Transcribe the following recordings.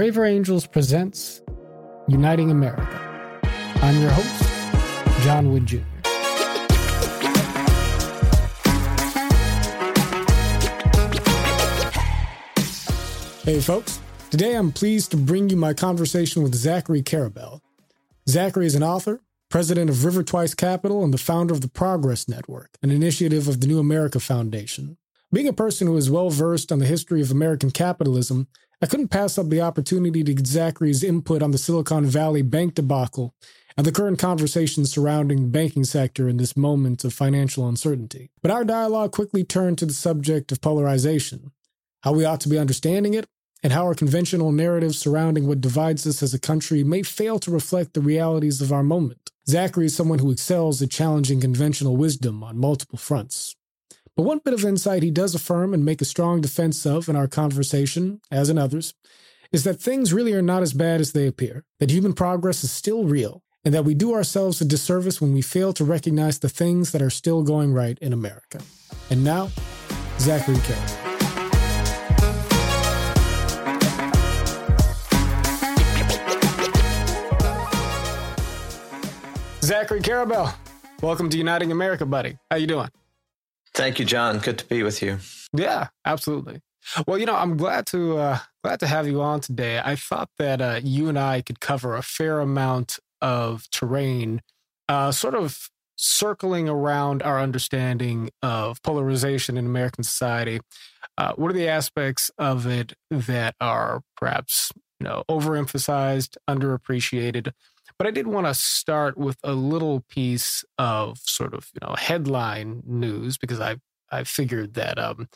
Braver Angels presents Uniting America. I'm your host, John Wood Jr. Hey, folks. Today I'm pleased to bring you my conversation with Zachary Karabell. Zachary is an author, president of River Twice Capital, and the founder of the Progress Network, an initiative of the New America Foundation. Being a person who is well versed on the history of American capitalism, I couldn't pass up the opportunity to get Zachary's input on the Silicon Valley bank debacle and the current conversations surrounding the banking sector in this moment of financial uncertainty. But our dialogue quickly turned to the subject of polarization, how we ought to be understanding it, and how our conventional narratives surrounding what divides us as a country may fail to reflect the realities of our moment. Zachary is someone who excels at challenging conventional wisdom on multiple fronts. But one bit of insight he does affirm and make a strong defense of in our conversation, as in others, is that things really are not as bad as they appear, that human progress is still real, and that we do ourselves a disservice when we fail to recognize the things that are still going right in America. And now, Zachary Karabell. Zachary Karabell, welcome to Uniting America, buddy. How you doing? Thank you, John. Good to be with you. Yeah, absolutely. Well, you know, I'm glad to uh, glad to have you on today. I thought that uh, you and I could cover a fair amount of terrain, uh, sort of circling around our understanding of polarization in American society. Uh, what are the aspects of it that are perhaps you know overemphasized, underappreciated? But I did want to start with a little piece of sort of you know headline news because I I figured that um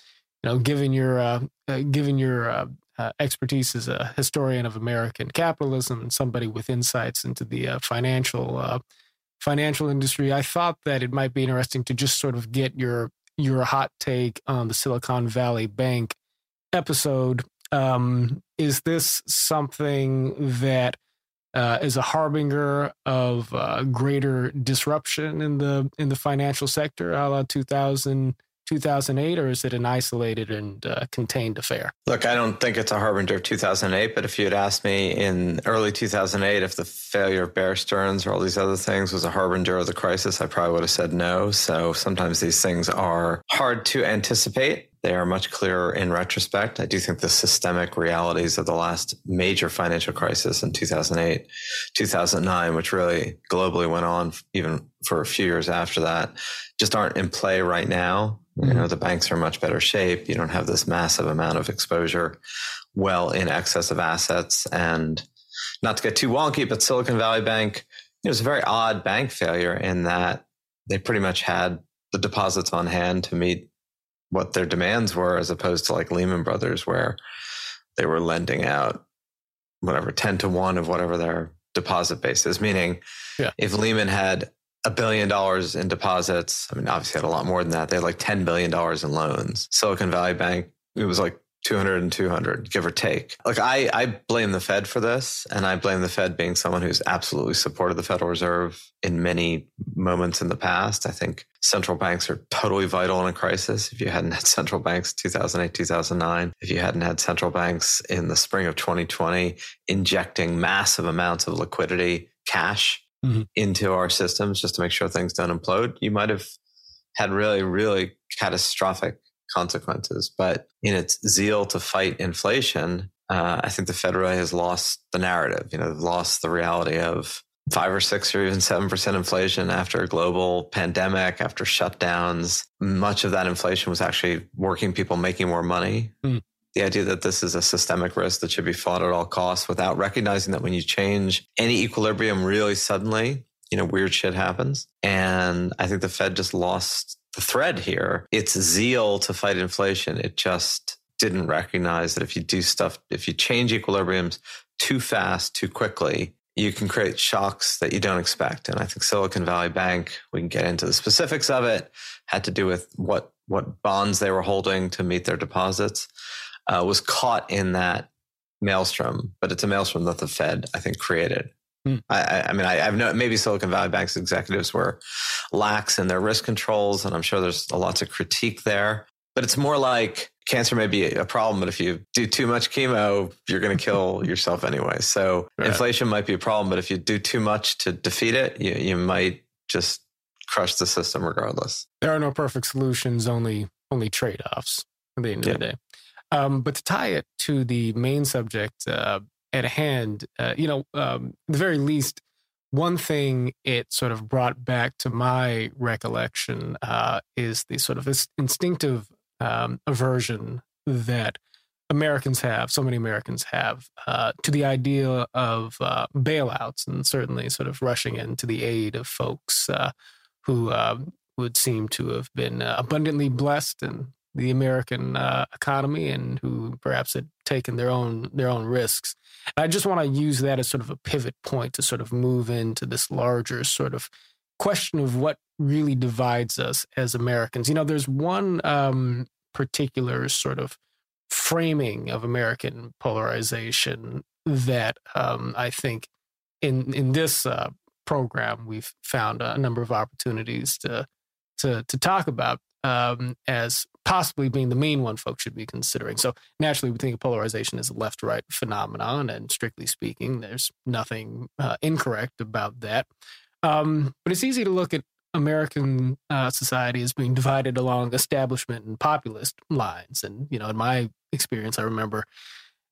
you know given your uh, uh, given your uh, uh, expertise as a historian of American capitalism and somebody with insights into the uh, financial uh, financial industry, I thought that it might be interesting to just sort of get your your hot take on the Silicon Valley Bank episode. Um, is this something that uh, is a harbinger of uh, greater disruption in the in the financial sector, a la 2000, 2008, or is it an isolated and uh, contained affair? Look, I don't think it's a harbinger of 2008, but if you had asked me in early 2008 if the failure of Bear Stearns or all these other things was a harbinger of the crisis, I probably would have said no. So sometimes these things are hard to anticipate. They are much clearer in retrospect. I do think the systemic realities of the last major financial crisis in 2008, 2009, which really globally went on even for a few years after that, just aren't in play right now. Mm-hmm. You know, the banks are in much better shape. You don't have this massive amount of exposure well in excess of assets. And not to get too wonky, but Silicon Valley Bank, it was a very odd bank failure in that they pretty much had the deposits on hand to meet what their demands were as opposed to like Lehman Brothers where they were lending out whatever 10 to 1 of whatever their deposit base is meaning yeah. if Lehman had a billion dollars in deposits. I mean obviously had a lot more than that. They had like 10 billion dollars in loans. Silicon Valley Bank it was like 200 and 200 give or take. Like i i blame the fed for this and i blame the fed being someone who's absolutely supported the federal reserve in many moments in the past. I think central banks are totally vital in a crisis. If you hadn't had central banks 2008 2009 if you hadn't had central banks in the spring of 2020 injecting massive amounts of liquidity cash mm-hmm. into our systems just to make sure things don't implode you might have had really really catastrophic consequences. But in its zeal to fight inflation, uh, I think the Fed really has lost the narrative. You know, they've lost the reality of five or six or even seven percent inflation after a global pandemic, after shutdowns. Much of that inflation was actually working people making more money. Mm. The idea that this is a systemic risk that should be fought at all costs without recognizing that when you change any equilibrium really suddenly, you know, weird shit happens. And I think the Fed just lost the thread here. It's zeal to fight inflation. It just didn't recognize that if you do stuff, if you change equilibriums too fast, too quickly, you can create shocks that you don't expect. And I think Silicon Valley Bank, we can get into the specifics of it, had to do with what what bonds they were holding to meet their deposits, uh, was caught in that maelstrom. But it's a maelstrom that the Fed, I think, created. Hmm. I, I, mean, I, have no, maybe Silicon Valley Bank's executives were lax in their risk controls, and I'm sure there's a lot to critique there. But it's more like cancer may be a problem, but if you do too much chemo, you're going to kill yourself anyway. So right. inflation might be a problem, but if you do too much to defeat it, you, you might just crush the system regardless. There are no perfect solutions, only only trade offs at the end of the day. Um, but to tie it to the main subject uh, at hand, uh, you know, um, the very least, one thing it sort of brought back to my recollection uh, is the sort of instinctive um, aversion that Americans have, so many Americans have, uh, to the idea of uh, bailouts and certainly sort of rushing in to the aid of folks uh, who um, would seem to have been abundantly blessed in the American uh, economy and who perhaps had taken their own their own risks. And I just want to use that as sort of a pivot point to sort of move into this larger sort of question of what really divides us as Americans. You know, there's one um, particular sort of framing of American polarization that um, I think in in this uh, program we've found a number of opportunities to to to talk about um, as possibly being the main one folks should be considering. So naturally, we think of polarization as a left-right phenomenon, and strictly speaking, there's nothing uh, incorrect about that. Um, but it's easy to look at American uh, society as being divided along establishment and populist lines. And, you know, in my experience, I remember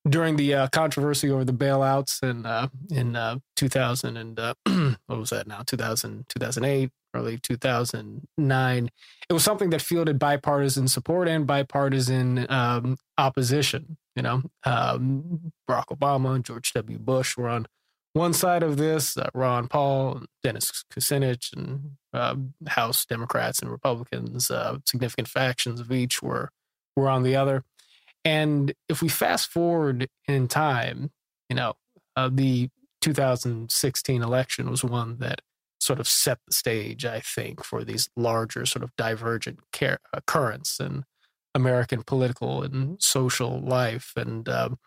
during the uh, controversy over the bailouts in, uh, in uh, 2000 and uh, what was that now? 2000, 2008, early 2009. It was something that fielded bipartisan support and bipartisan um, opposition. You know, um, Barack Obama and George W. Bush were on one side of this, uh, Ron Paul, and Dennis Kucinich, and uh, House Democrats and Republicans, uh, significant factions of each were were on the other. And if we fast forward in time, you know, uh, the 2016 election was one that sort of set the stage, I think, for these larger sort of divergent car- uh, currents in American political and social life. And um,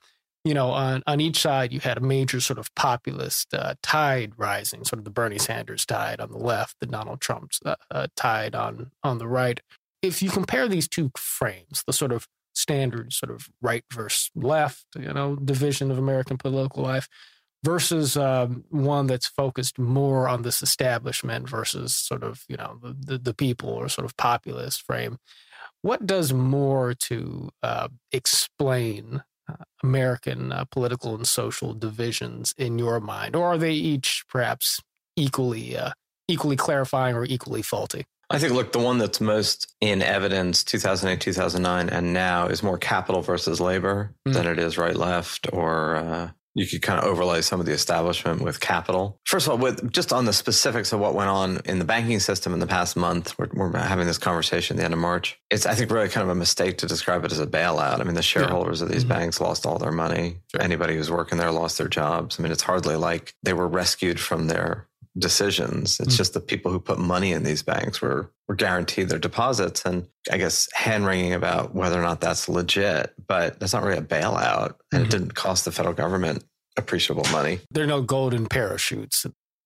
you know, on, on each side, you had a major sort of populist uh, tide rising, sort of the Bernie Sanders tide on the left, the Donald Trump's uh, uh, tide on, on the right. If you compare these two frames, the sort of standard sort of right versus left, you know, division of American political life versus um, one that's focused more on this establishment versus sort of, you know, the, the, the people or sort of populist frame, what does more to uh, explain uh, American uh, political and social divisions in your mind, or are they each perhaps equally uh, equally clarifying or equally faulty? I think, look, the one that's most in evidence 2008, 2009, and now is more capital versus labor mm. than it is right left or uh, you could kind of overlay some of the establishment with capital. First of all, with just on the specifics of what went on in the banking system in the past month, we're, we're having this conversation at the end of March. It's, I think, really kind of a mistake to describe it as a bailout. I mean, the shareholders yeah. of these mm-hmm. banks lost all their money. Sure. Anybody who's working there lost their jobs. I mean, it's hardly like they were rescued from their decisions. It's mm. just the people who put money in these banks were were guaranteed their deposits, and I guess hand wringing about whether or not that's legit. But that's not really a bailout, and mm-hmm. it didn't cost the federal government appreciable money. There are no golden parachutes.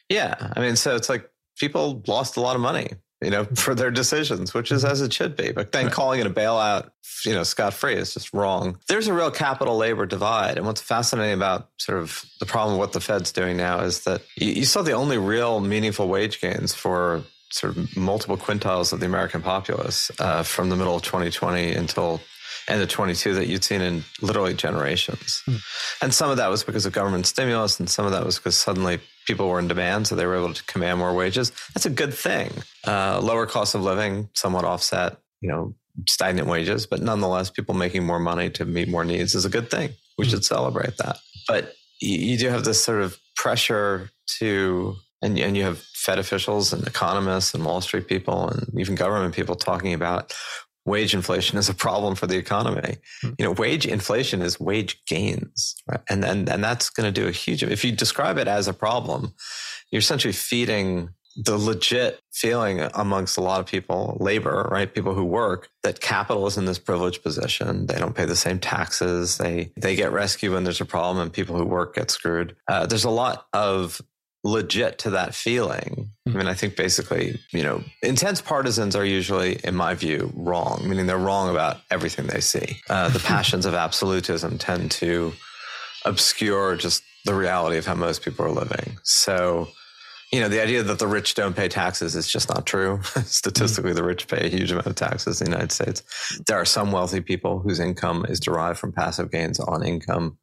Yeah, I mean, so it's like people lost a lot of money you know, for their decisions, which is mm-hmm. as it should be. But then right. calling it a bailout, you know, scot free is just wrong. There's a real capital labor divide. And what's fascinating about sort of the problem of what the Fed's doing now is that you, you saw the only real meaningful wage gains for sort of multiple quintiles of the American populace uh, from the middle of 2020 until end of 22 that you'd seen in literally generations. Mm. And some of that was because of government stimulus, and some of that was because suddenly people were in demand, so they were able to command more wages. That's a good thing. Uh, lower cost of living somewhat offset, you know, stagnant wages, but nonetheless, people making more money to meet more needs is a good thing. We mm should celebrate that. But you, you do have this sort of pressure to and, and you have Fed officials and economists and Wall Street people and even government people talking about wage inflation is a problem for the economy. Mm-hmm. You know, wage inflation is wage gains, right? and and and that's going to do a huge. If you describe it as a problem, you're essentially feeding the legit feeling amongst a lot of people, labor, right? People who work, that capital is in this privileged position. They don't pay the same taxes. They they get rescued when there's a problem, and people who work get screwed. Uh, there's a lot of legit to that feeling. I mean, I think basically, you know, intense partisans are usually, in my view, wrong, meaning they're wrong about everything they see. Uh, the passions of absolutism tend to obscure just the reality of how most people are living. So, you know, the idea that the rich don't pay taxes is just not true. Statistically, the rich pay a huge amount of taxes in the United States. There are some wealthy people whose income is derived from passive gains on income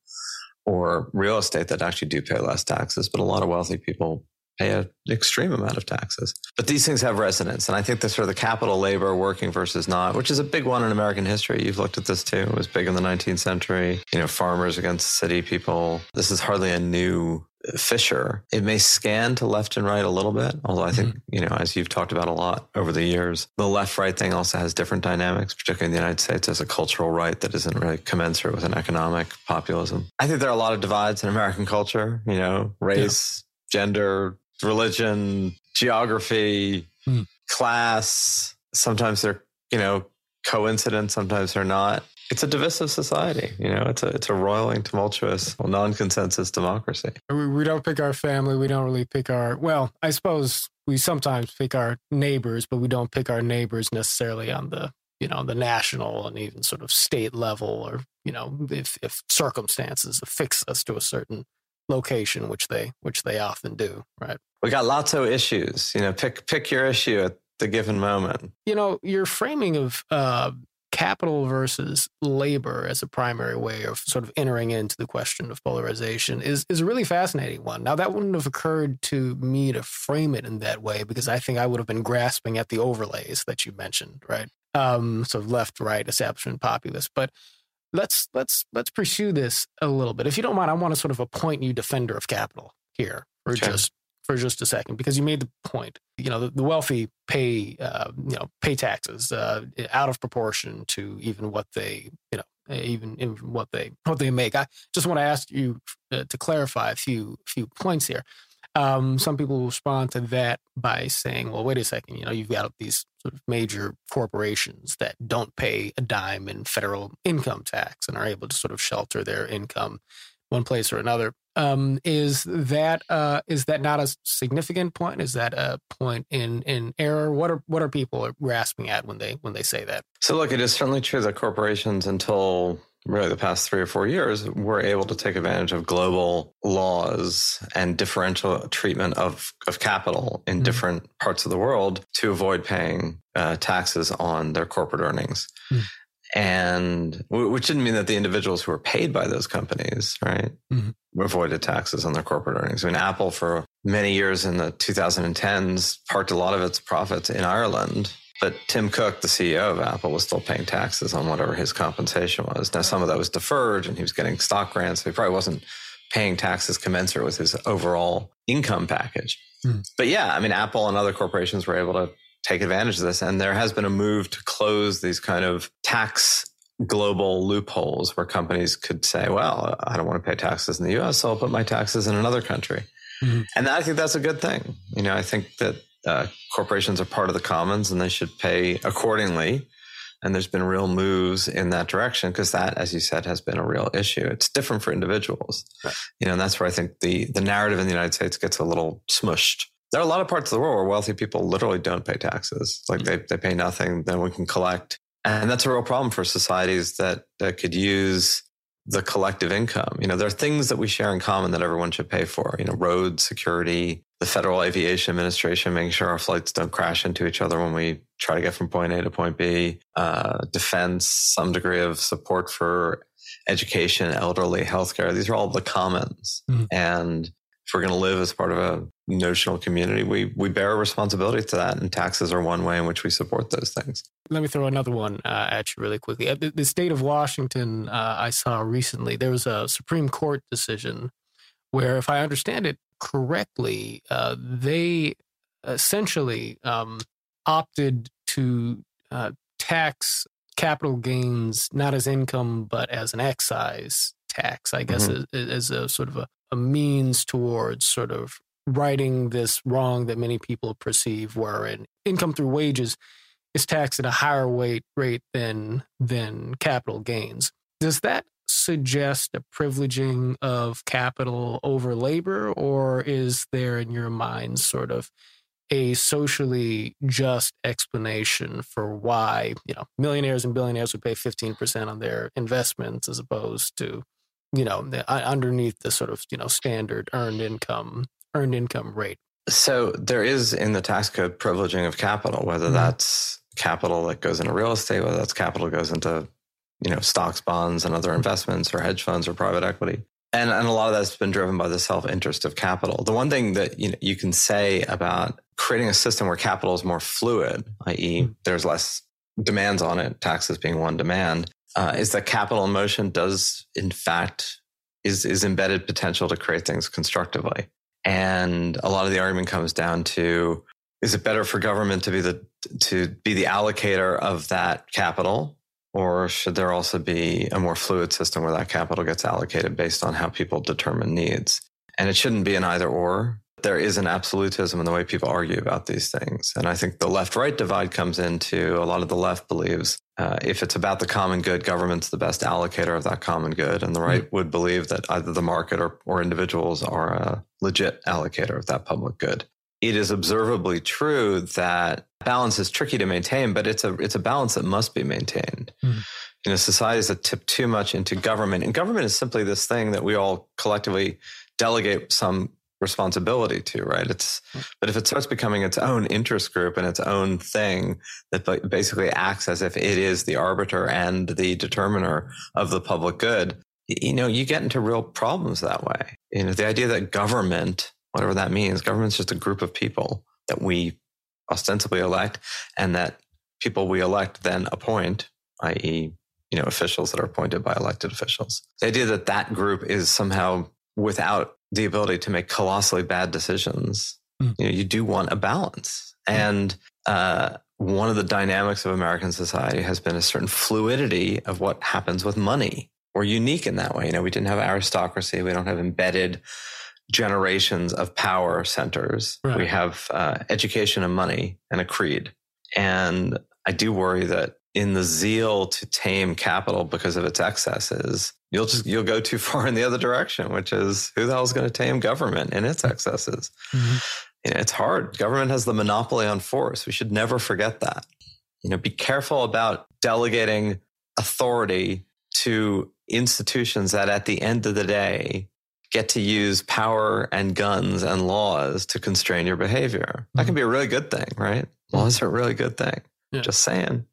or real estate that actually do pay less taxes, but a lot of wealthy people pay an extreme amount of taxes. But these things have resonance. And I think the sort of the capital labor working versus not, which is a big one in American history. You've looked at this too. It was big in the 19th century. You know, farmers against city people. This is hardly a new fissure. It may scan to left and right a little bit, although I think, mm-hmm. you know, as you've talked about a lot over the years, the left right thing also has different dynamics, particularly in the United States as a cultural right that isn't really commensurate with an economic populism. I think there are a lot of divides in American culture, you know, race, yeah. gender, religion, geography, mm. class. Sometimes they're, you know, coincident, sometimes they're not it's a divisive society. You know, it's a it's a roiling, tumultuous, well, non-consensus democracy. We, we don't pick our family. We don't really pick our. Well, I suppose we sometimes pick our neighbors, but we don't pick our neighbors necessarily on the you know the national and even sort of state level, or you know if if circumstances affix us to a certain location, which they which they often do. Right. We got lots of issues. You know, pick pick your issue at the given moment. You know, your framing of uh, capital versus labor as a primary way of sort of entering into the question of polarization is is a really fascinating one. Now that wouldn't have occurred to me to frame it in that way because I think I would have been grasping at the overlays that you mentioned, right? Um, sort of left, right, establishment, populist. But let's let's let's pursue this a little bit. If you don't mind, I want to sort of appoint you defender of capital here for okay. just for just a second because you made the point. You know, the, the wealthy pay uh, you know pay taxes uh, out of proportion to even what they you know even, even what they what they make. I just want to ask you uh, to clarify a few few points here. Um, some people respond to that by saying, "Well, wait a second. You know, you've got these sort of major corporations that don't pay a dime in federal income tax and are able to sort of shelter their income one place or another. Um, is that uh, is that not a significant point? Is that a point in in error? What are what are people grasping at when they when they say that? So look, it is certainly true that corporations until really the past three or four years were able to take advantage of global laws and differential treatment of, of capital in mm-hmm. different parts of the world to avoid paying uh, taxes on their corporate earnings. Mm-hmm and which didn't mean that the individuals who were paid by those companies, right, mm-hmm. avoided taxes on their corporate earnings. I mean, Apple for many years in the 2010s parked a lot of its profits in Ireland. But Tim Cook, the CEO of Apple, was still paying taxes on whatever his compensation was. Now, some of that was deferred and he was getting stock grants. So he probably wasn't paying taxes commensurate with his overall income package. Mm. But yeah, I mean, Apple and other corporations were able to take advantage of this. And there has been a move to close these kind of tax global loopholes where companies could say, well, I don't want to pay taxes in the US, so I'll put my taxes in another country. Mm-hmm. And I think that's a good thing. You know, I think that uh, corporations are part of the commons and they should pay accordingly. And there's been real moves in that direction because that, as you said, has been a real issue. It's different for individuals, right. you know, and that's where I think the the narrative in the United States gets a little smushed there are a lot of parts of the world where wealthy people literally don't pay taxes. Like mm-hmm. they, they pay nothing, then we can collect. And that's a real problem for societies that, that could use the collective income. You know, there are things that we share in common that everyone should pay for. You know, road security, the Federal Aviation Administration making sure our flights don't crash into each other when we try to get from point A to point B, uh, defense, some degree of support for education, elderly, healthcare. These are all the commons. Mm. And if we're going to live as part of a notional community, we we bear a responsibility to that, and taxes are one way in which we support those things. Let me throw another one uh, at you really quickly. The, the state of Washington, uh, I saw recently there was a Supreme Court decision where, if I understand it correctly, uh, they essentially um, opted to uh, tax capital gains not as income but as an excise tax, I guess, mm-hmm. as, as, a sort of a, a means towards sort of righting this wrong that many people perceive wherein income through wages is taxed at a higher weight rate than than capital gains. Does that suggest a privileging of capital over labor, or is there in your mind sort of a socially just explanation for why you know millionaires and billionaires would pay 15% on their investments as opposed to you know the, underneath the sort of you know standard earned income earned income rate so there is in the tax code privileging of capital whether mm-hmm. that's capital that goes into real estate whether that's capital goes into you know stocks bonds and other investments or hedge funds or private equity and, and a lot of that's been driven by the self-interest of capital the one thing that you know you can say about creating a system where capital is more fluid, i.e., mm-hmm. there's less demands on it, taxes being one demand, uh, is that capital emotion does, in fact, is, is embedded potential to create things constructively. And a lot of the argument comes down to is it better for government to be the to be the allocator of that capital? Or should there also be a more fluid system where that capital gets allocated based on how people determine needs? And it shouldn't be an either or there is an absolutism in the way people argue about these things. And I think the left right divide comes into a lot of the left believes uh, if it's about the common good, government's the best allocator of that common good. And the right mm-hmm. would believe that either the market or, or individuals are a legit allocator of that public good. It is observably true that balance is tricky to maintain, but it's a it's a balance that must be maintained. Mm-hmm. You know, societies that tip too much into government, and government is simply this thing that we all collectively delegate some responsibility to, right? It's, hmm. but if it starts becoming its own interest group and its own thing that basically acts as if it is the arbiter and the determiner of the public good, you know, you get into real problems that way. You know, the idea that government, whatever that means, government's just a group of people that we ostensibly elect and that people we elect then appoint, i.e., you know, officials that are appointed by elected officials. The idea that that group is somehow without the ability to make colossally bad decisions. Mm. You know, you do want a balance. Mm. And uh, one of the dynamics of American society has been a certain fluidity of what happens with money. We're unique in that way. You know, we didn't have aristocracy. We don't have embedded generations of power centers. Right. We have uh, education and money and a creed. And I do worry that in the zeal to tame capital because of its excesses, you'll just you'll go too far in the other direction, which is who the hell is going to tame government in its excesses? Mm-hmm. You know, it's hard. Government has the monopoly on force. We should never forget that. You know, be careful about delegating authority to institutions that at the end of the day get to use power and guns and laws to constrain your behavior. Mm-hmm. That can mm-hmm. be a really good thing, right? Laws are a really good thing. Yeah. Just saying.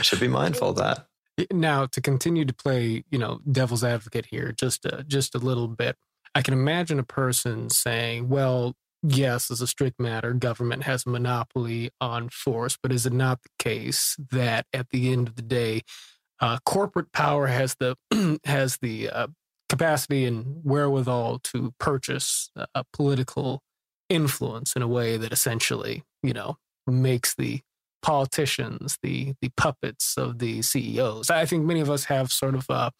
Should be mindful of that. Now, to continue to play, you know, devil's advocate here, just a, just a little bit. I can imagine a person saying, "Well, yes, as a strict matter, government has a monopoly on force, but is it not the case that at the end of the day, uh, corporate power has the has the uh, capacity and wherewithal to purchase a political influence in a way that essentially, you know, makes the politicians, the the puppets of the CEOs. I think many of us have sort of a,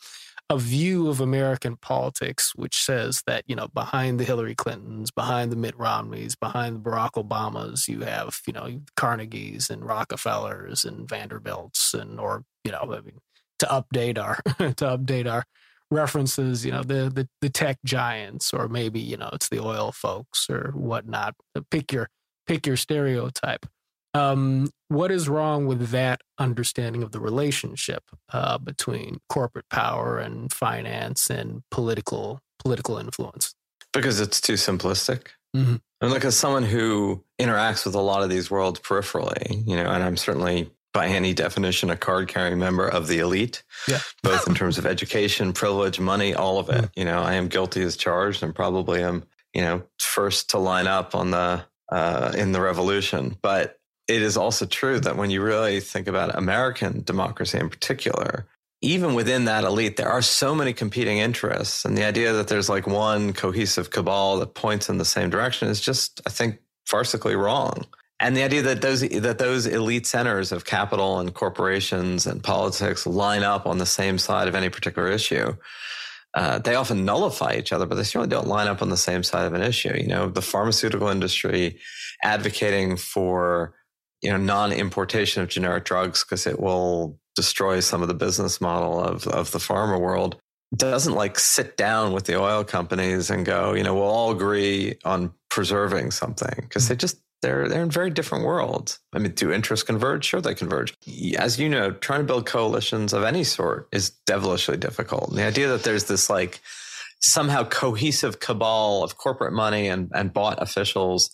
a view of American politics which says that you know behind the Hillary Clintons, behind the Mitt Romneys, behind the Barack Obamas, you have you know Carnegies and Rockefellers and Vanderbilts and or you know I mean to update our to update our references, you know, the, the the tech giants, or maybe you know it's the oil folks or whatnot. Pick your pick your stereotype. Um, what is wrong with that understanding of the relationship uh, between corporate power and finance and political political influence? Because it's too simplistic. Mm-hmm. And like as someone who interacts with a lot of these worlds peripherally, you know, and I'm certainly by any definition a card carrying member of the elite, yeah. both in terms of education, privilege, money, all of it. Mm-hmm. You know, I am guilty as charged and probably am, you know, first to line up on the uh, in the revolution. But it is also true that when you really think about American democracy in particular, even within that elite, there are so many competing interests. And the idea that there's like one cohesive cabal that points in the same direction is just, I think, farcically wrong. And the idea that those that those elite centers of capital and corporations and politics line up on the same side of any particular issue, uh, they often nullify each other, but they certainly don't line up on the same side of an issue. You know, the pharmaceutical industry advocating for you know, non-importation of generic drugs because it will destroy some of the business model of, of the pharma world doesn't like sit down with the oil companies and go, you know, we'll all agree on preserving something because they just they're they're in very different worlds. I mean, do interests converge? Sure, they converge. As you know, trying to build coalitions of any sort is devilishly difficult. And the idea that there's this like somehow cohesive cabal of corporate money and, and bought officials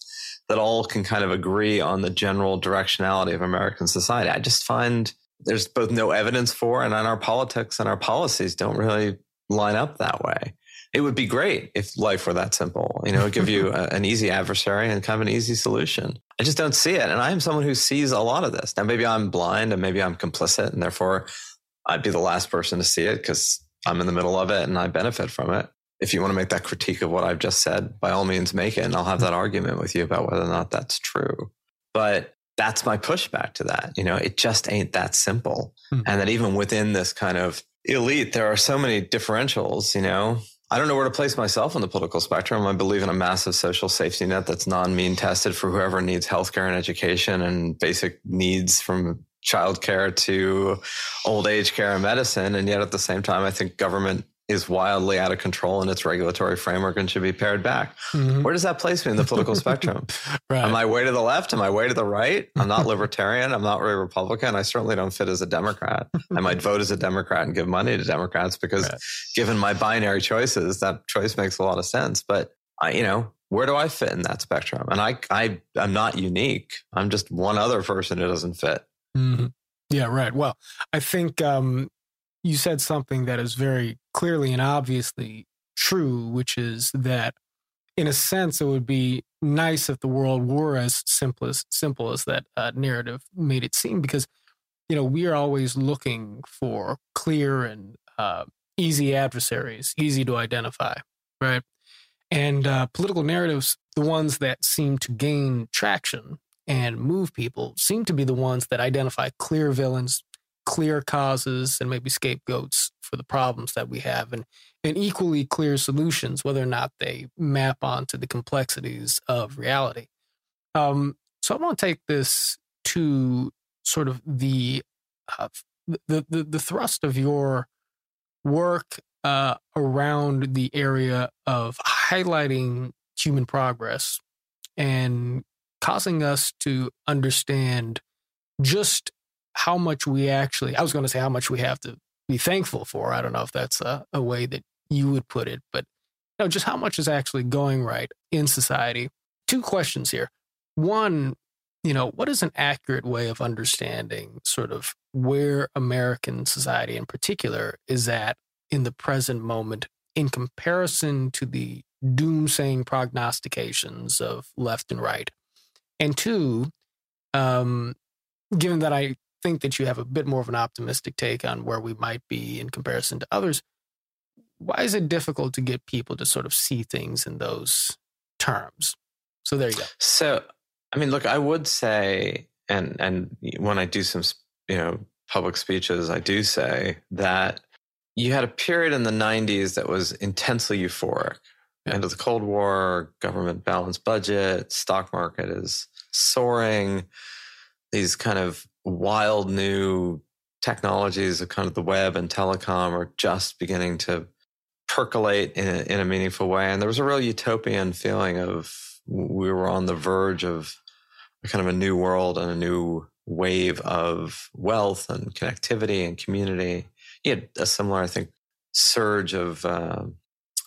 that all can kind of agree on the general directionality of American society. I just find there's both no evidence for and on our politics and our policies don't really line up that way. It would be great if life were that simple. You know, give you a, an easy adversary and kind of an easy solution. I just don't see it. And I am someone who sees a lot of this. Now, maybe I'm blind and maybe I'm complicit and therefore I'd be the last person to see it because I'm in the middle of it and I benefit from it if you want to make that critique of what I've just said, by all means make it. And I'll have that argument with you about whether or not that's true. But that's my pushback to that. You know, it just ain't that simple. Hmm. And that even within this kind of elite, there are so many differentials, you know. I don't know where to place myself on the political spectrum. I believe in a massive social safety net that's non mean tested for whoever needs healthcare and education and basic needs from childcare to old age care and medicine. And yet at the same time, I think government is wildly out of control in its regulatory framework and should be pared back. Mm-hmm. Where does that place me in the political spectrum? right. Am I way to the left? Am I way to the right? I'm not libertarian. I'm not really Republican. I certainly don't fit as a Democrat. I might vote as a Democrat and give money to Democrats because right. given my binary choices, that choice makes a lot of sense. But I, you know, where do I fit in that spectrum? And I, I, I'm not unique. I'm just one other person who doesn't fit. Mm-hmm. Yeah, right. Well, I think um, you said something that is very clearly and obviously true, which is that in a sense, it would be nice if the world were as simple as simple as that uh, narrative made it seem, because you know we are always looking for clear and uh, easy adversaries, easy to identify, right? And uh, political narratives, the ones that seem to gain traction and move people, seem to be the ones that identify clear villains, clear causes and maybe scapegoats for the problems that we have and, and equally clear solutions, whether or not they map onto the complexities of reality. Um, so I want to take this to sort of the, uh, the, the, the thrust of your work uh, around the area of highlighting human progress and causing us to understand just how much we actually, I was going to say how much we have to be thankful for. I don't know if that's a, a way that you would put it, but you know, just how much is actually going right in society. Two questions here. One, you know, what is an accurate way of understanding sort of where American society in particular is at in the present moment in comparison to the doomsaying prognostications of left and right? And two, um, given that I think that you have a bit more of an optimistic take on where we might be in comparison to others. Why is it difficult to get people to sort of see things in those terms? So there you go. So, I mean, look, I would say, and and when I do some, you know, public speeches, I do say that you had a period in the '90s that was intensely euphoric. Yeah. End of the Cold War, government balanced budget, stock market is soaring. These kind of wild new technologies of kind of the web and telecom are just beginning to percolate in a, in a meaningful way. And there was a real utopian feeling of we were on the verge of kind of a new world and a new wave of wealth and connectivity and community. You had a similar, I think, surge of uh,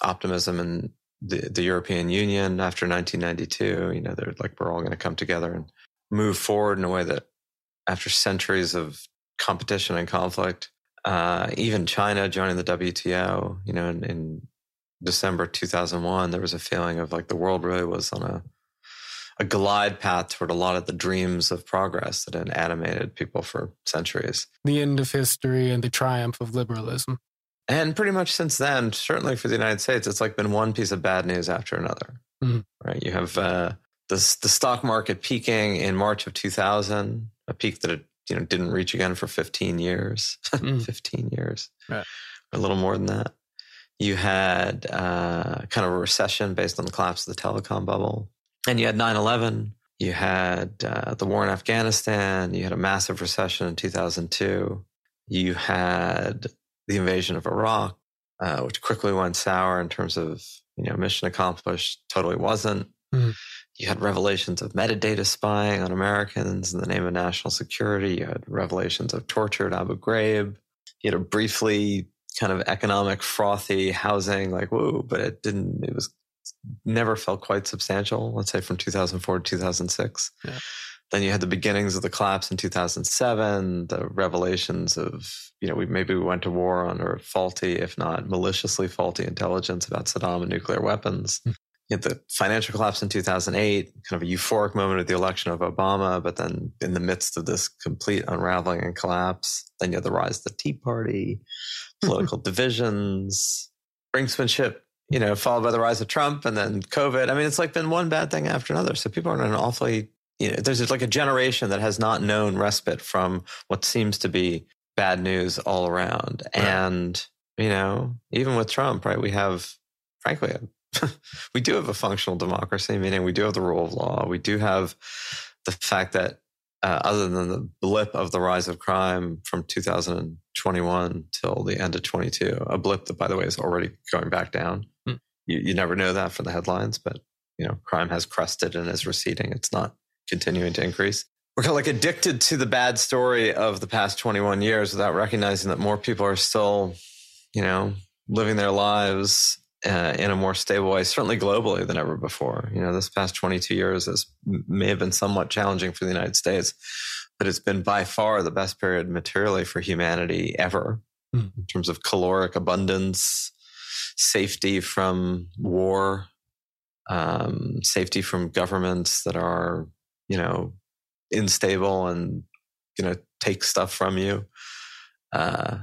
optimism in the, the European Union after 1992. You know, they're like, we're all going to come together and move forward in a way that after centuries of competition and conflict. Uh, even China joining the WTO, you know, in, in, December 2001, there was a feeling of like the world really was on a a glide path toward a lot of the dreams of progress that had animated people for centuries. The end of history and the triumph of liberalism. And pretty much since then, certainly for the United States, it's like been one piece of bad news after another. Mm-hmm. Right? You have uh, the the stock market peaking in March of 2000, a peak that it you know didn't reach again for 15 years mm. 15 years right. a little more than that you had uh, kind of a recession based on the collapse of the telecom bubble and you had 9-11 you had uh, the war in afghanistan you had a massive recession in 2002 you had the invasion of iraq uh, which quickly went sour in terms of you know mission accomplished. Totally wasn't. Mm. You had revelations of metadata spying on Americans in the name of national security. You had revelations of torture at Abu Ghraib. You had a briefly kind of economic frothy housing, like whoa, but it didn't. It was never felt quite substantial. Let's say from 2004 to 2006. Yeah. Then you had the beginnings of the collapse in 2007, the revelations of, you know, we maybe we went to war under faulty, if not maliciously faulty intelligence about Saddam and nuclear weapons. Mm. You had the financial collapse in 2008, kind of a euphoric moment of the election of Obama, but then in the midst of this complete unraveling and collapse, then you had the rise of the Tea Party, political divisions, brinksmanship, you know, followed by the rise of Trump and then COVID. I mean, it's like been one bad thing after another. So people are in an awfully you know, there's like a generation that has not known respite from what seems to be bad news all around. Right. And, you know, even with Trump, right, we have, frankly, we do have a functional democracy, meaning we do have the rule of law. We do have the fact that, uh, other than the blip of the rise of crime from 2021 till the end of 22, a blip that, by the way, is already going back down. Hmm. You, you never know that from the headlines, but you know, crime has crested and is receding. It's not continuing to increase. We're kind of like addicted to the bad story of the past 21 years without recognizing that more people are still, you know, living their lives uh, in a more stable way, certainly globally than ever before. You know, this past 22 years has may have been somewhat challenging for the United States, but it's been by far the best period materially for humanity ever mm. in terms of caloric abundance, safety from war, um, safety from governments that are you know, unstable and you know, take stuff from you. Uh,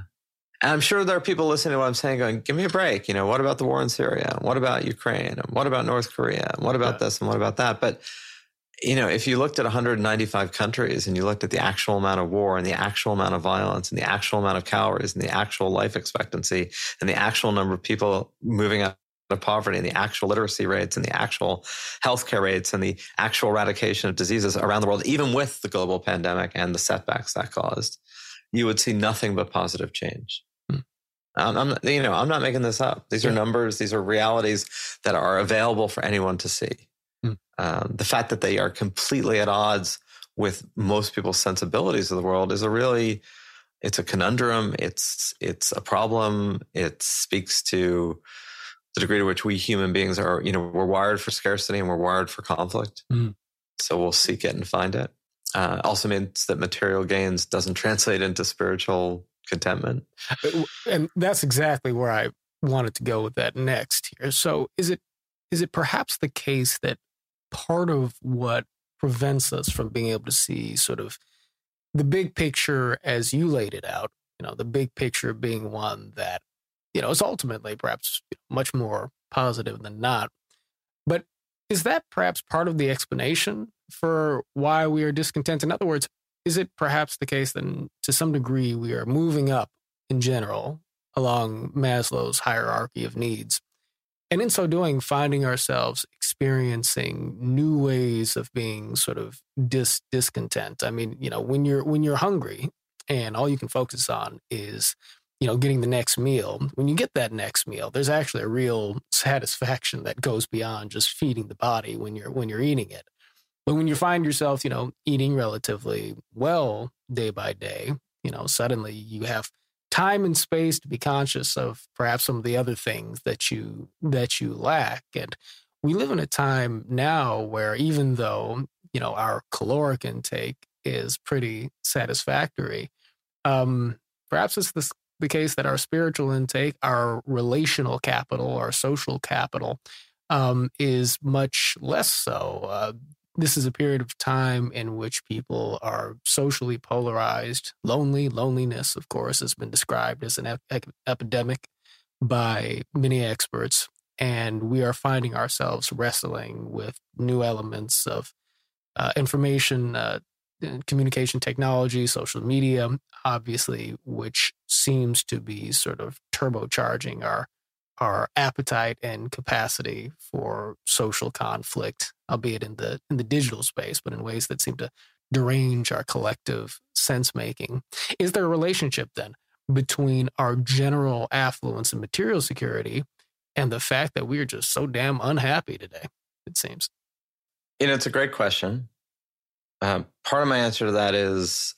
and I'm sure there are people listening to what I'm saying going, give me a break. You know, what about the war in Syria? What about Ukraine? What about North Korea? What about this? And what about that? But, you know, if you looked at 195 countries and you looked at the actual amount of war and the actual amount of violence and the actual amount of calories and the actual life expectancy and the actual number of people moving out of poverty and the actual literacy rates and the actual healthcare rates and the actual eradication of diseases around the world, even with the global pandemic and the setbacks that caused, you would see nothing but positive change. I'm, I'm, you know, I'm not making this up. These are numbers. These are realities that are available for anyone to see. Hmm. Um, the fact that they are completely at odds with most people's sensibilities of the world is a really, it's a conundrum. It's it's a problem. It speaks to the degree to which we human beings are, you know, we're wired for scarcity and we're wired for conflict. Mm. So we'll seek it and find it. Uh, also means that material gains doesn't translate into spiritual contentment. Uh, and that's exactly where I wanted to go with that next here. So is it is it perhaps the case that part of what prevents us from being able to see sort of the big picture as you laid it out, you know, the big picture being one that you know, is ultimately perhaps much more positive than not. But is that perhaps part of the explanation for why we are discontent? In other words, is it perhaps the case that to some degree we are moving up in general along Maslow's hierarchy of needs? And in so doing, finding ourselves experiencing new ways of being sort of dis- discontent. I mean, you know, when you're when you're hungry and all you can focus on is you know, getting the next meal. When you get that next meal, there's actually a real satisfaction that goes beyond just feeding the body when you're when you're eating it. But when you find yourself, you know, eating relatively well day by day, you know, suddenly you have time and space to be conscious of perhaps some of the other things that you that you lack. And we live in a time now where even though, you know, our caloric intake is pretty satisfactory, um, perhaps it's this the case that our spiritual intake, our relational capital, our social capital, um, is much less so. Uh, this is a period of time in which people are socially polarized. Lonely, loneliness, of course, has been described as an ep- epidemic by many experts. And we are finding ourselves wrestling with new elements of uh, information uh, communication technology, social media, obviously, which seems to be sort of turbocharging our our appetite and capacity for social conflict, albeit in the in the digital space, but in ways that seem to derange our collective sense making. Is there a relationship then between our general affluence and material security and the fact that we are just so damn unhappy today, it seems? You know, it's a great question. Um, part of my answer to that is,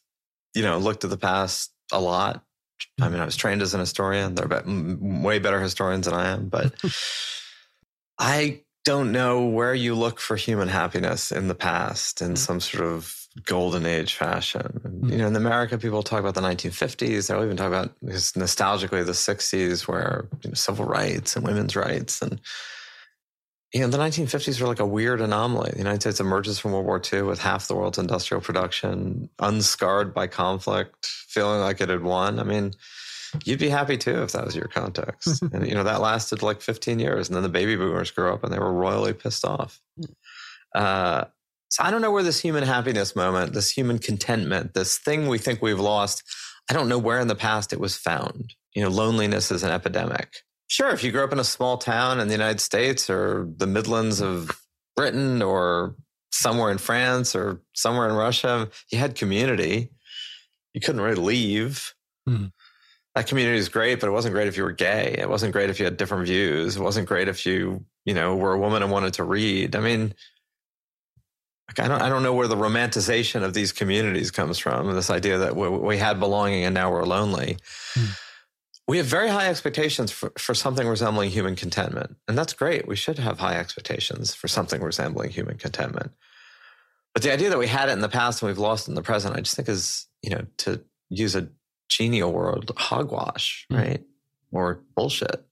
you know, looked at the past a lot. I mean, I was trained as an historian. They're way better historians than I am, but I don't know where you look for human happiness in the past in mm. some sort of golden age fashion. Mm. You know, in America, people talk about the 1950s. They'll even talk about nostalgically the 60s, where you know, civil rights and women's rights and you know, the 1950s were like a weird anomaly. The United States emerges from World War II with half the world's industrial production, unscarred by conflict, feeling like it had won. I mean, you'd be happy too if that was your context. and, you know, that lasted like 15 years. And then the baby boomers grew up and they were royally pissed off. Uh, so I don't know where this human happiness moment, this human contentment, this thing we think we've lost, I don't know where in the past it was found. You know, loneliness is an epidemic. Sure, if you grew up in a small town in the United States or the Midlands of Britain or somewhere in France or somewhere in Russia, you had community. You couldn't really leave. Mm. That community is great, but it wasn't great if you were gay. It wasn't great if you had different views. It wasn't great if you, you know, were a woman and wanted to read. I mean, I don't, I don't know where the romanticization of these communities comes from. This idea that we, we had belonging and now we're lonely. Mm we have very high expectations for, for something resembling human contentment. And that's great. We should have high expectations for something resembling human contentment. But the idea that we had it in the past and we've lost it in the present, I just think is, you know, to use a genial word, hogwash, mm. right? Or bullshit.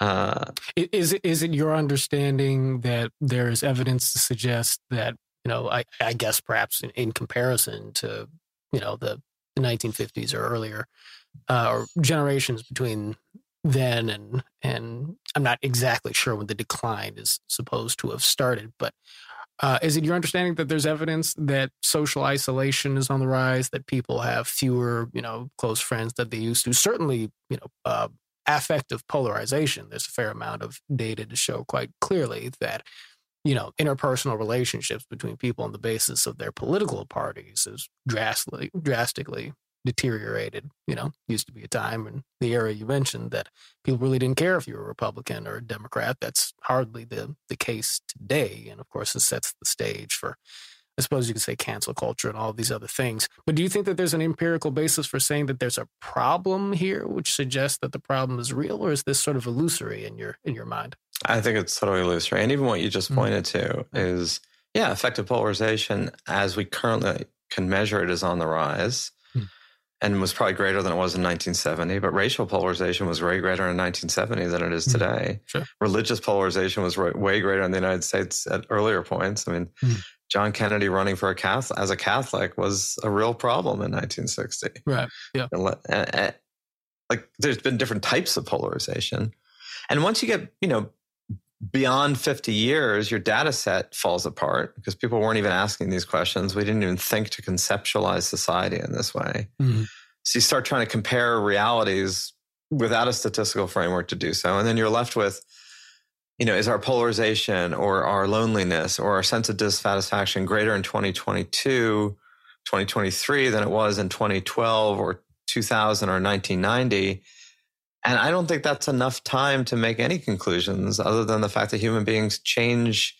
Uh, is it is it your understanding that there is evidence to suggest that you know I, I guess perhaps in, in comparison to you know the, the 1950s or earlier uh, or generations between then and and I'm not exactly sure when the decline is supposed to have started, but uh, is it your understanding that there's evidence that social isolation is on the rise, that people have fewer, you know, close friends that they used to? Certainly, you know, uh, affective polarization. There's a fair amount of data to show quite clearly that, you know, interpersonal relationships between people on the basis of their political parties is drastically, drastically deteriorated. You know, used to be a time in the era you mentioned that people really didn't care if you were a Republican or a Democrat. That's hardly the the case today. And of course, this sets the stage for, I suppose you could say, cancel culture and all these other things. But do you think that there's an empirical basis for saying that there's a problem here, which suggests that the problem is real, or is this sort of illusory in your in your mind? I think it's totally illusory. And even what you just mm-hmm. pointed mm-hmm. to is, yeah, affective polarization as we currently can measure it is on the rise and was probably greater than it was in 1970. But racial polarization was way greater in 1970 than it is hmm. today. Mm, sure. Religious polarization was way greater in the United States at earlier points. I mean, mm. John Kennedy running for a Catholic as a Catholic was a real problem in 1960. Right. Yeah. And, like there's been different types of polarization, and once you get you know beyond 50 years, your data set falls apart because people weren't even asking these questions. We didn't even think to conceptualize society in this way. Mm-hmm. So you start trying to compare realities without a statistical framework to do so. And then you're left with, you know, is our polarization or our loneliness or our sense of dissatisfaction greater in 2022, 2023 than it was in 2012 or 2000 or 1990? And I don't think that's enough time to make any conclusions other than the fact that human beings change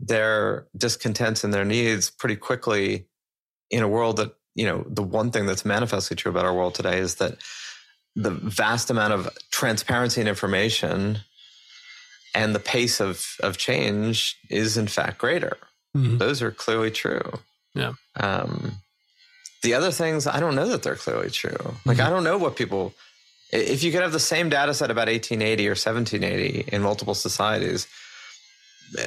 their discontents and their needs pretty quickly in a world that, you know, the one thing that's manifestly true about our world today is that the vast amount of transparency and information and the pace of, of change is in fact greater. Mm-hmm. Those are clearly true. Yeah. Um, the other things, I don't know that they're clearly true. Like, mm-hmm. I don't know what people if you could have the same data set about 1880 or 1780 in multiple societies,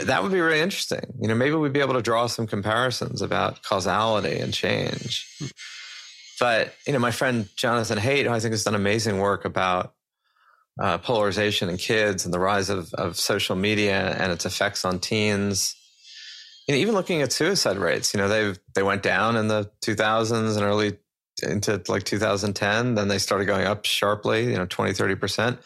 that would be really interesting. You know, maybe we'd be able to draw some comparisons about causality and change. But, you know, my friend Jonathan Haidt, who I think has done amazing work about uh, polarization in kids and the rise of, of social media and its effects on teens. You know, even looking at suicide rates, you know, they they went down in the 2000s and early into like 2010. Then they started going up sharply, you know, 20, 30%.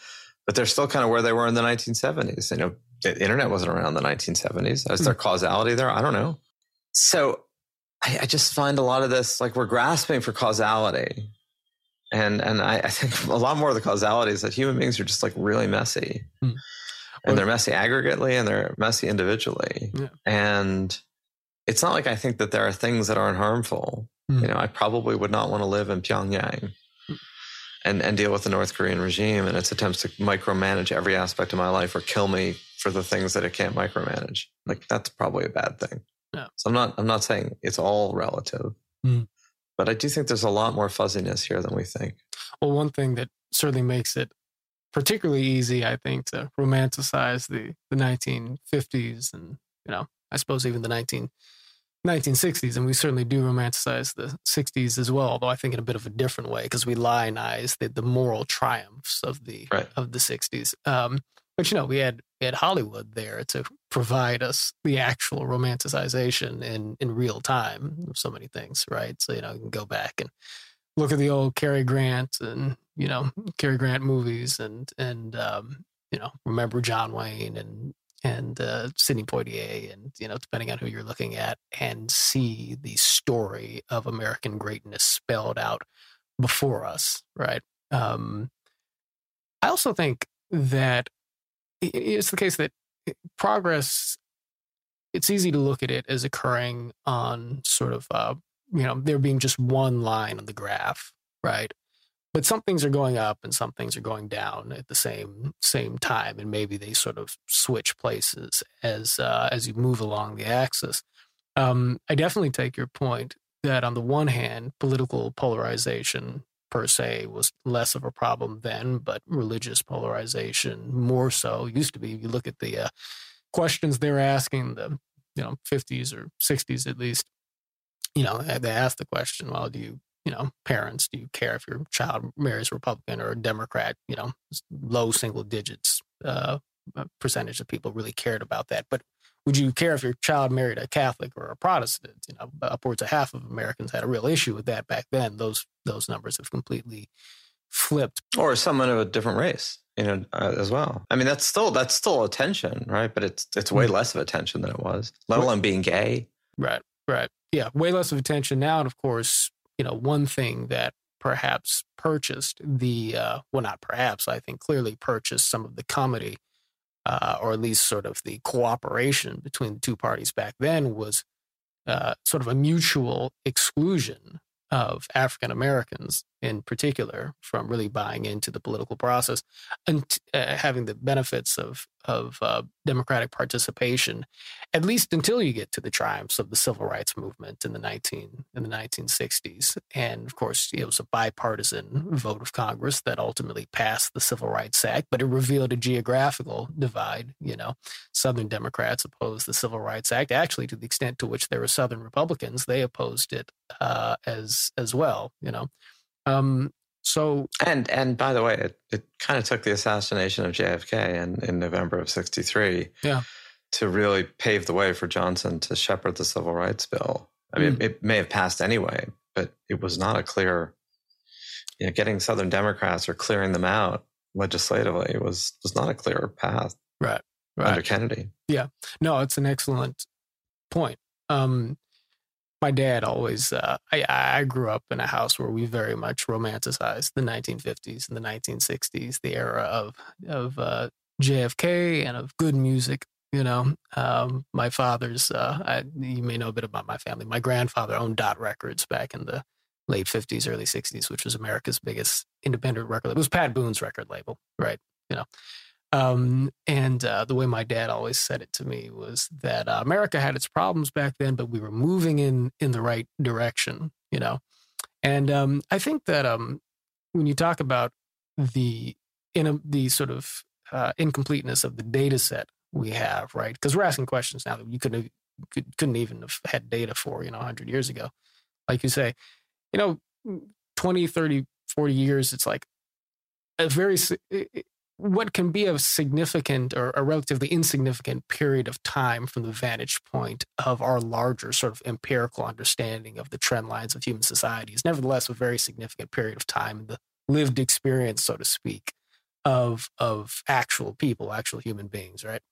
But they're still kind of where they were in the 1970s. You know, the internet wasn't around the 1970s. Is there hmm. causality there? I don't know. So I, I just find a lot of this like we're grasping for causality. And and I, I, think a lot more of the causality is that human beings are just like really messy. Mm. And they're messy aggregately and they're messy individually. Yeah. And it's not like I think that there are things that aren't harmful. Mm. You know, I probably would not want to live in Pyongyang and, and deal with the North Korean regime and its attempts to micromanage every aspect of my life or kill me for the things that it can't micromanage. Like that's probably a bad thing. Yeah. So I'm not I'm not saying it's all relative. Mm. But I do think there's a lot more fuzziness here than we think. Well, one thing that certainly makes it particularly easy, I think, to romanticize the the 1950s and you know, I suppose even the 19 1960s, and we certainly do romanticize the 60s as well, although I think in a bit of a different way because we lionize the, the moral triumphs of the right. of the 60s. Um, but you know, we had we had Hollywood there to provide us the actual romanticization in in real time of so many things, right? So you know, you can go back and look at the old Cary Grant and you know Cary Grant movies and and um, you know remember John Wayne and and uh, Sidney Poitier, and you know, depending on who you're looking at, and see the story of American greatness spelled out before us, right? Um, I also think that it's the case that progress. It's easy to look at it as occurring on sort of, uh, you know, there being just one line on the graph, right? But some things are going up and some things are going down at the same same time and maybe they sort of switch places as uh, as you move along the axis. Um, i definitely take your point that on the one hand political polarization per se was less of a problem then but religious polarization more so used to be. You look at the uh, questions they were asking the you know 50s or 60s at least you know they asked the question well do you you know, parents, do you care if your child marries a Republican or a Democrat? You know, low single digits uh, percentage of people really cared about that. But would you care if your child married a Catholic or a Protestant? You know, upwards of half of Americans had a real issue with that back then. Those those numbers have completely flipped. Or someone of a different race, you know, uh, as well. I mean, that's still that's still attention, right? But it's it's way mm-hmm. less of attention than it was. Let alone being gay. Right. Right. Yeah. Way less of attention now, and of course, you know, one thing that perhaps purchased the, uh, well, not perhaps, I think clearly purchased some of the comedy, uh, or at least sort of the cooperation between the two parties back then was uh, sort of a mutual exclusion of African Americans in particular from really buying into the political process and uh, having the benefits of of uh, democratic participation, at least until you get to the triumphs of the civil rights movement in the nineteen in the nineteen sixties. And of course, it was a bipartisan vote of Congress that ultimately passed the Civil Rights Act, but it revealed a geographical divide. You know, Southern Democrats opposed the Civil Rights Act. Actually, to the extent to which there were Southern Republicans, they opposed it uh, as as well. You know. Um, so and and by the way, it, it kind of took the assassination of JFK in, in November of '63, yeah, to really pave the way for Johnson to shepherd the civil rights bill. I mean, mm. it, it, may have passed anyway, but it was not a clear. You know, getting Southern Democrats or clearing them out legislatively was was not a clear path. Right. Right. Under Kennedy. Yeah. No, it's an excellent point. Um, my dad always uh, I, I grew up in a house where we very much romanticized the 1950s and the 1960s the era of of uh, jfk and of good music you know? Um, my father's uh, I, you may know a bit about my family. My grandfather owned dot records back in the late 50s early 60s which was america's biggest independent record it was pat boone's record label right? You know um, and uh, the way my dad always said it to me was that uh, America had its problems back then, but we were moving in in the right direction, you know. And um, I think that um, when you talk about the in a, the sort of uh, incompleteness of the data set we have, right? Because we're asking questions now that you couldn't could, couldn't even have had data for, you know, 100 years ago. Like you say, you know, 20, 30, 40 years, it's like a very what can be a significant or a relatively insignificant period of time from the vantage point of our larger sort of empirical understanding of the trend lines of human society is nevertheless a very significant period of time in the lived experience, so to speak, of of actual people, actual human beings, right?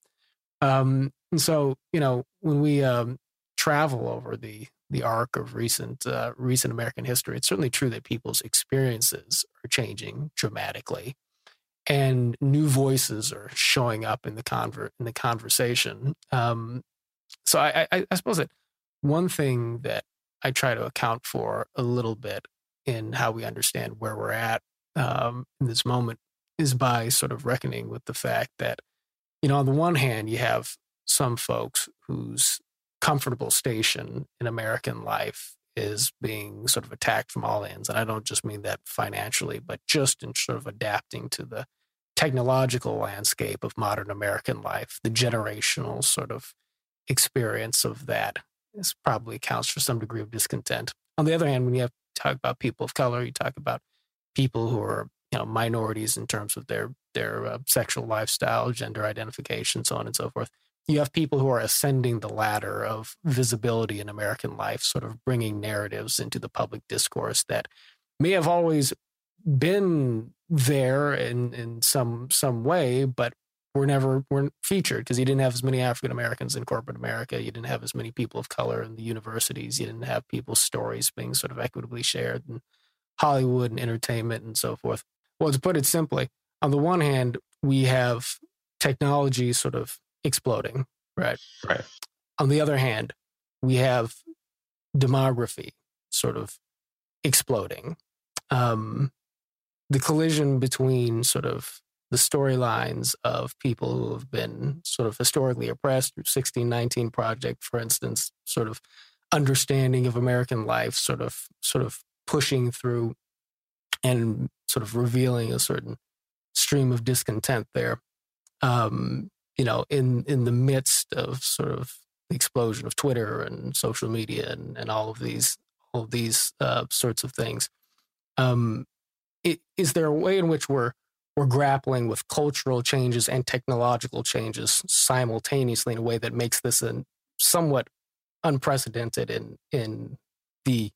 Um, and so, you know, when we um, travel over the the arc of recent uh, recent American history, it's certainly true that people's experiences are changing dramatically, and new voices are showing up in the convert in the conversation. Um, so I, I, I suppose that one thing that I try to account for a little bit in how we understand where we're at um, in this moment is by sort of reckoning with the fact that, you know, on the one hand, you have some folks whose comfortable station in American life is being sort of attacked from all ends. And I don't just mean that financially, but just in sort of adapting to the technological landscape of modern American life, the generational sort of experience of that this probably accounts for some degree of discontent. On the other hand, when you have talk about people of color, you talk about people who are you know minorities in terms of their their uh, sexual lifestyle, gender identification, so on and so forth. You have people who are ascending the ladder of visibility in American life, sort of bringing narratives into the public discourse that may have always been there in in some some way, but were never weren't featured because you didn't have as many African Americans in corporate America. You didn't have as many people of color in the universities. You didn't have people's stories being sort of equitably shared in Hollywood and entertainment and so forth. Well, to put it simply, on the one hand, we have technology sort of exploding, right? Right. On the other hand, we have demography sort of exploding. Um, the collision between sort of the storylines of people who have been sort of historically oppressed 1619 project for instance sort of understanding of american life sort of sort of pushing through and sort of revealing a certain stream of discontent there um, you know in in the midst of sort of the explosion of twitter and social media and, and all of these all of these uh, sorts of things. Um, it, is there a way in which we're we're grappling with cultural changes and technological changes simultaneously in a way that makes this a somewhat unprecedented in in the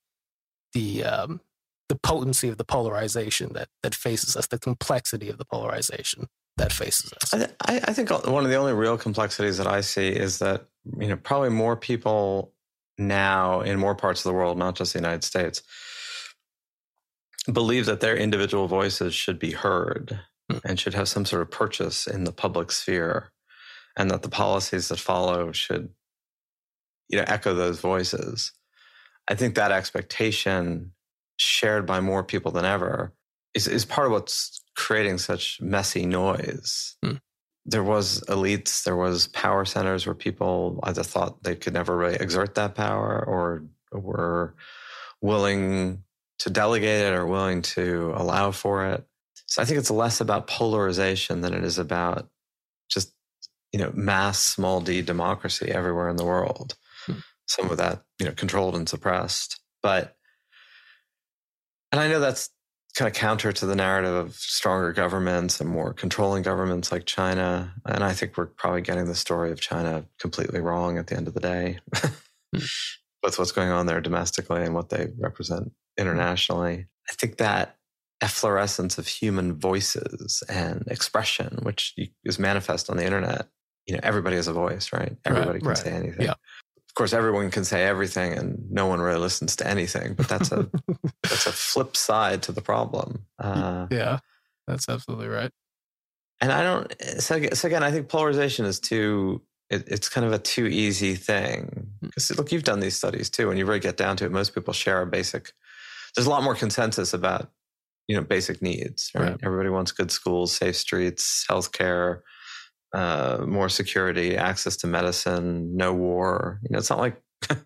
the um, the potency of the polarization that that faces us, the complexity of the polarization that faces us. I, I think one of the only real complexities that I see is that you know probably more people now in more parts of the world, not just the United States, believe that their individual voices should be heard mm. and should have some sort of purchase in the public sphere and that the policies that follow should you know echo those voices i think that expectation shared by more people than ever is, is part of what's creating such messy noise mm. there was elites there was power centers where people either thought they could never really exert that power or were willing to delegate it or willing to allow for it. So I think it's less about polarization than it is about just, you know, mass small d democracy everywhere in the world. Hmm. Some of that, you know, controlled and suppressed. But, and I know that's kind of counter to the narrative of stronger governments and more controlling governments like China. And I think we're probably getting the story of China completely wrong at the end of the day. Hmm. With what's going on there domestically and what they represent internationally. I think that efflorescence of human voices and expression, which is manifest on the internet, you know, everybody has a voice, right? Everybody right, can right. say anything. Yeah. Of course, everyone can say everything, and no one really listens to anything. But that's a that's a flip side to the problem. Uh, yeah, that's absolutely right. And I don't. So, so again, I think polarization is too. It, it's kind of a too easy thing because hmm. look, you've done these studies too, and you really get down to it. Most people share a basic there's a lot more consensus about you know basic needs right, right. everybody wants good schools safe streets healthcare uh, more security access to medicine no war you know it's not like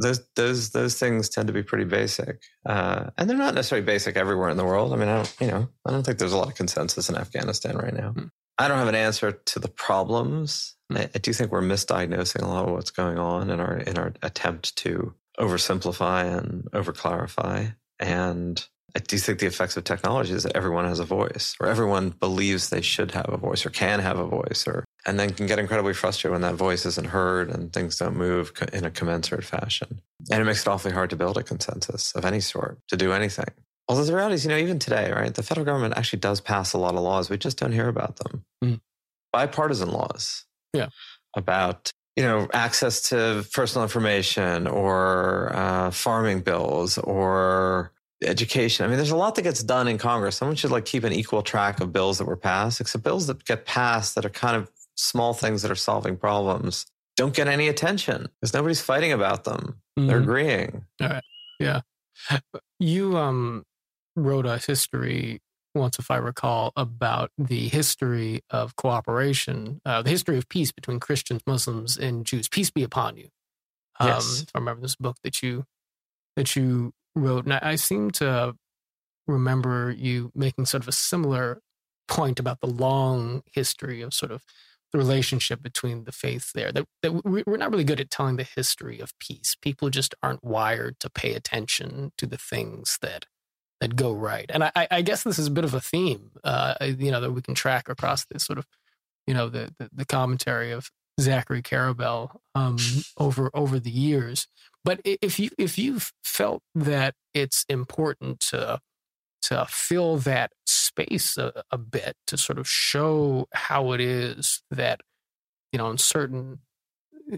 those those those things tend to be pretty basic uh, and they're not necessarily basic everywhere in the world i mean i don't you know i don't think there's a lot of consensus in afghanistan right now hmm. i don't have an answer to the problems hmm. I, I do think we're misdiagnosing a lot of what's going on in our in our attempt to oversimplify and overclarify. And I do think the effects of technology is that everyone has a voice, or everyone believes they should have a voice, or can have a voice, or and then can get incredibly frustrated when that voice isn't heard and things don't move in a commensurate fashion. And it makes it awfully hard to build a consensus of any sort to do anything. Although the reality is, you know, even today, right, the federal government actually does pass a lot of laws. We just don't hear about them. Mm. Bipartisan laws. Yeah. About you know, access to personal information or uh, farming bills or education. I mean, there's a lot that gets done in Congress. Someone should like keep an equal track of bills that were passed, except bills that get passed that are kind of small things that are solving problems don't get any attention because nobody's fighting about them. Mm-hmm. They're agreeing. All right. Yeah. You um wrote a history once, if I recall, about the history of cooperation, uh, the history of peace between Christians, Muslims, and Jews. Peace be upon you. Um, yes. If I remember this book that you that you wrote, and I, I seem to remember you making sort of a similar point about the long history of sort of the relationship between the faith there. That, that we're not really good at telling the history of peace. People just aren't wired to pay attention to the things that that go right. And I, I guess this is a bit of a theme, uh, you know, that we can track across this sort of, you know, the the, the commentary of Zachary Karabell um, over over the years. But if you if you've felt that it's important to to fill that space a, a bit to sort of show how it is that you know in certain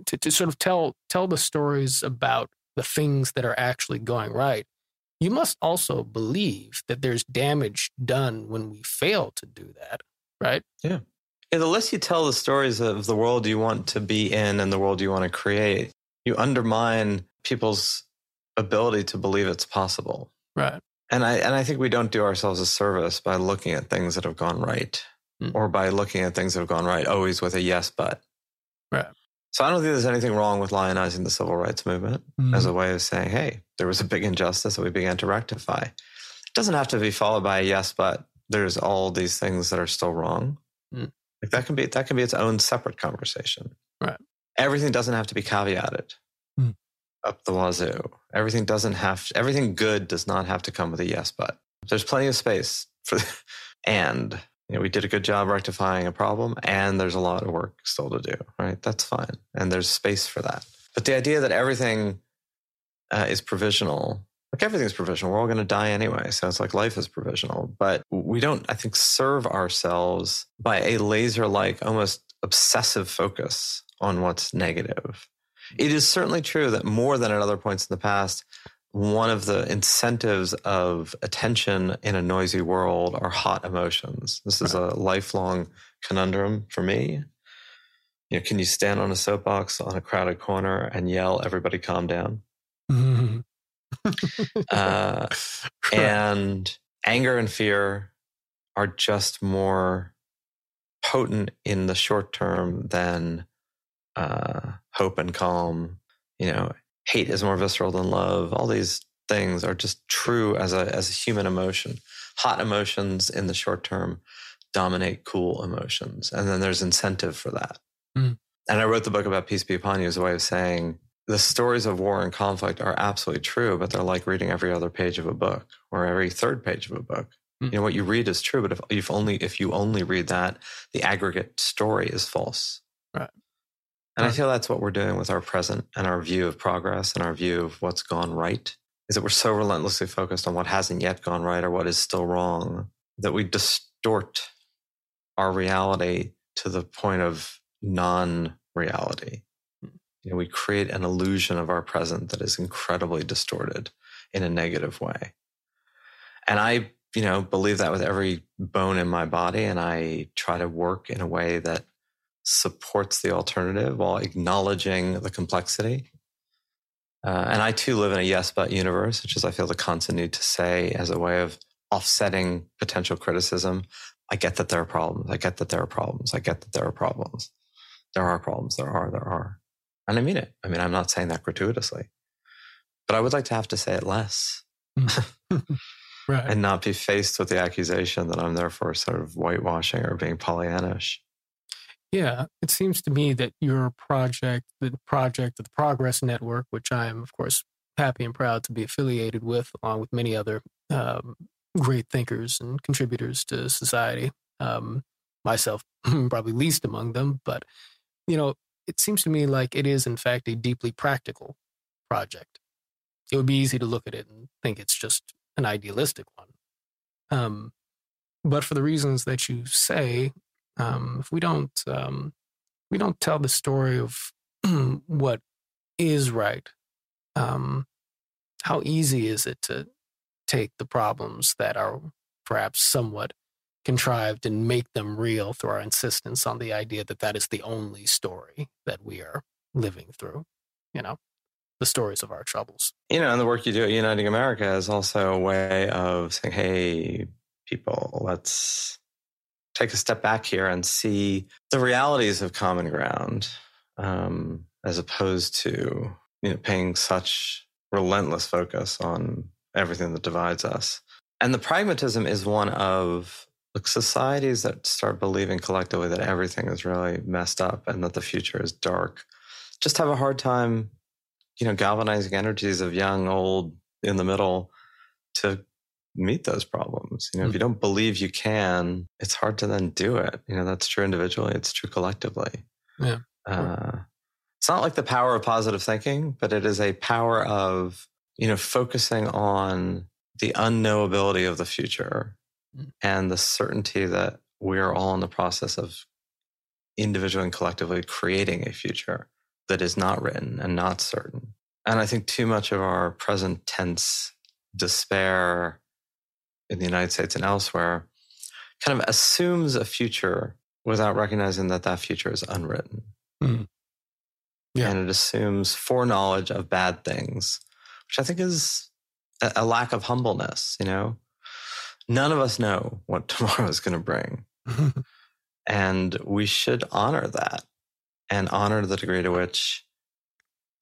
to, to sort of tell tell the stories about the things that are actually going right you must also believe that there's damage done when we fail to do that, right? Yeah. yeah. The less you tell the stories of the world you want to be in and the world you want to create, you undermine people's ability to believe it's possible. Right. And I and I think we don't do ourselves a service by looking at things that have gone right. Mm. Or by looking at things that have gone right always with a yes but. Right. So I don't think there's anything wrong with lionizing the civil rights movement mm-hmm. as a way of saying, hey, there was a big injustice that we began to rectify. It doesn't have to be followed by a yes, but there's all these things that are still wrong. Mm. Like that can be that can be its own separate conversation. Right. Everything doesn't have to be caveated mm. up the wazoo. Everything doesn't have everything good does not have to come with a yes, but there's plenty of space for and you know, we did a good job rectifying a problem and there's a lot of work still to do, right? That's fine. And there's space for that. But the idea that everything uh, is provisional, like everything's provisional, we're all going to die anyway. So it's like life is provisional. But we don't, I think, serve ourselves by a laser like, almost obsessive focus on what's negative. It is certainly true that more than at other points in the past, one of the incentives of attention in a noisy world are hot emotions. This is right. a lifelong conundrum for me. You know, can you stand on a soapbox on a crowded corner and yell, "Everybody, calm down"? Mm-hmm. uh, and anger and fear are just more potent in the short term than uh, hope and calm. You know, hate is more visceral than love. All these things are just true as a as a human emotion. Hot emotions in the short term dominate cool emotions, and then there's incentive for that. Mm. And I wrote the book about peace be upon you as a way of saying the stories of war and conflict are absolutely true, but they're like reading every other page of a book or every third page of a book. Mm. You know what you read is true, but if, if only if you only read that, the aggregate story is false. Right. And I feel that's what we're doing with our present and our view of progress and our view of what's gone right is that we're so relentlessly focused on what hasn't yet gone right or what is still wrong that we distort our reality to the point of non reality. Hmm. You know, we create an illusion of our present that is incredibly distorted in a negative way. And I, you know, believe that with every bone in my body. And I try to work in a way that supports the alternative while acknowledging the complexity. Uh, and I too live in a yes but universe, which is I feel the constant need to say as a way of offsetting potential criticism. I get that there are problems. I get that there are problems. I get that there are problems. There are problems. There are. There are. And I mean it. I mean, I'm not saying that gratuitously, but I would like to have to say it less. right. And not be faced with the accusation that I'm therefore sort of whitewashing or being Pollyannish. Yeah, it seems to me that your project, the project of the Progress Network, which I am, of course, happy and proud to be affiliated with, along with many other um, great thinkers and contributors to society, um, myself probably least among them. But, you know, it seems to me like it is, in fact, a deeply practical project. It would be easy to look at it and think it's just an idealistic one. Um, but for the reasons that you say, um, if we don't um, we don't tell the story of what is right, um, how easy is it to take the problems that are perhaps somewhat contrived and make them real through our insistence on the idea that that is the only story that we are living through, you know, the stories of our troubles. You know, and the work you do at Uniting America is also a way of saying, hey, people, let's take a step back here and see the realities of common ground um, as opposed to you know paying such relentless focus on everything that divides us and the pragmatism is one of like societies that start believing collectively that everything is really messed up and that the future is dark just have a hard time you know galvanizing energies of young old in the middle to meet those problems. You know mm-hmm. if you don't believe you can it's hard to then do it. You know that's true individually it's true collectively. Yeah uh, it's not like the power of positive thinking but it is a power of you know focusing on the unknowability of the future mm. and the certainty that we are all in the process of individually and collectively creating a future that is not written and not certain. And I think too much of our present tense despair in the United States and elsewhere kind of assumes a future without recognizing that that future is unwritten. Mm. Yeah. And it assumes foreknowledge of bad things, which I think is a, a lack of humbleness, you know? None of us know what tomorrow is going to bring. and we should honor that and honor the degree to which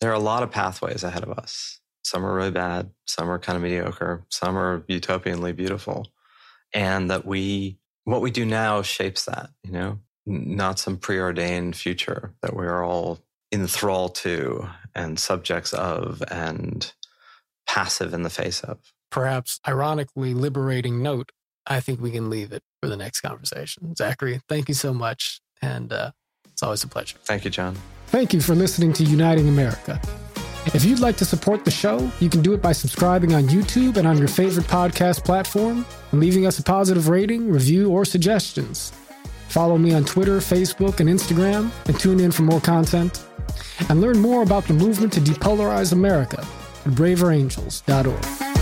there are a lot of pathways ahead of us. Some are really bad, some are kind of mediocre, some are utopianly beautiful. And that we, what we do now shapes that, you know, not some preordained future that we are all enthralled to and subjects of and passive in the face of. Perhaps ironically liberating note, I think we can leave it for the next conversation. Zachary, thank you so much. And uh, it's always a pleasure. Thank you, John. Thank you for listening to Uniting America. If you'd like to support the show, you can do it by subscribing on YouTube and on your favorite podcast platform and leaving us a positive rating, review, or suggestions. Follow me on Twitter, Facebook, and Instagram, and tune in for more content. And learn more about the movement to depolarize America at braverangels.org.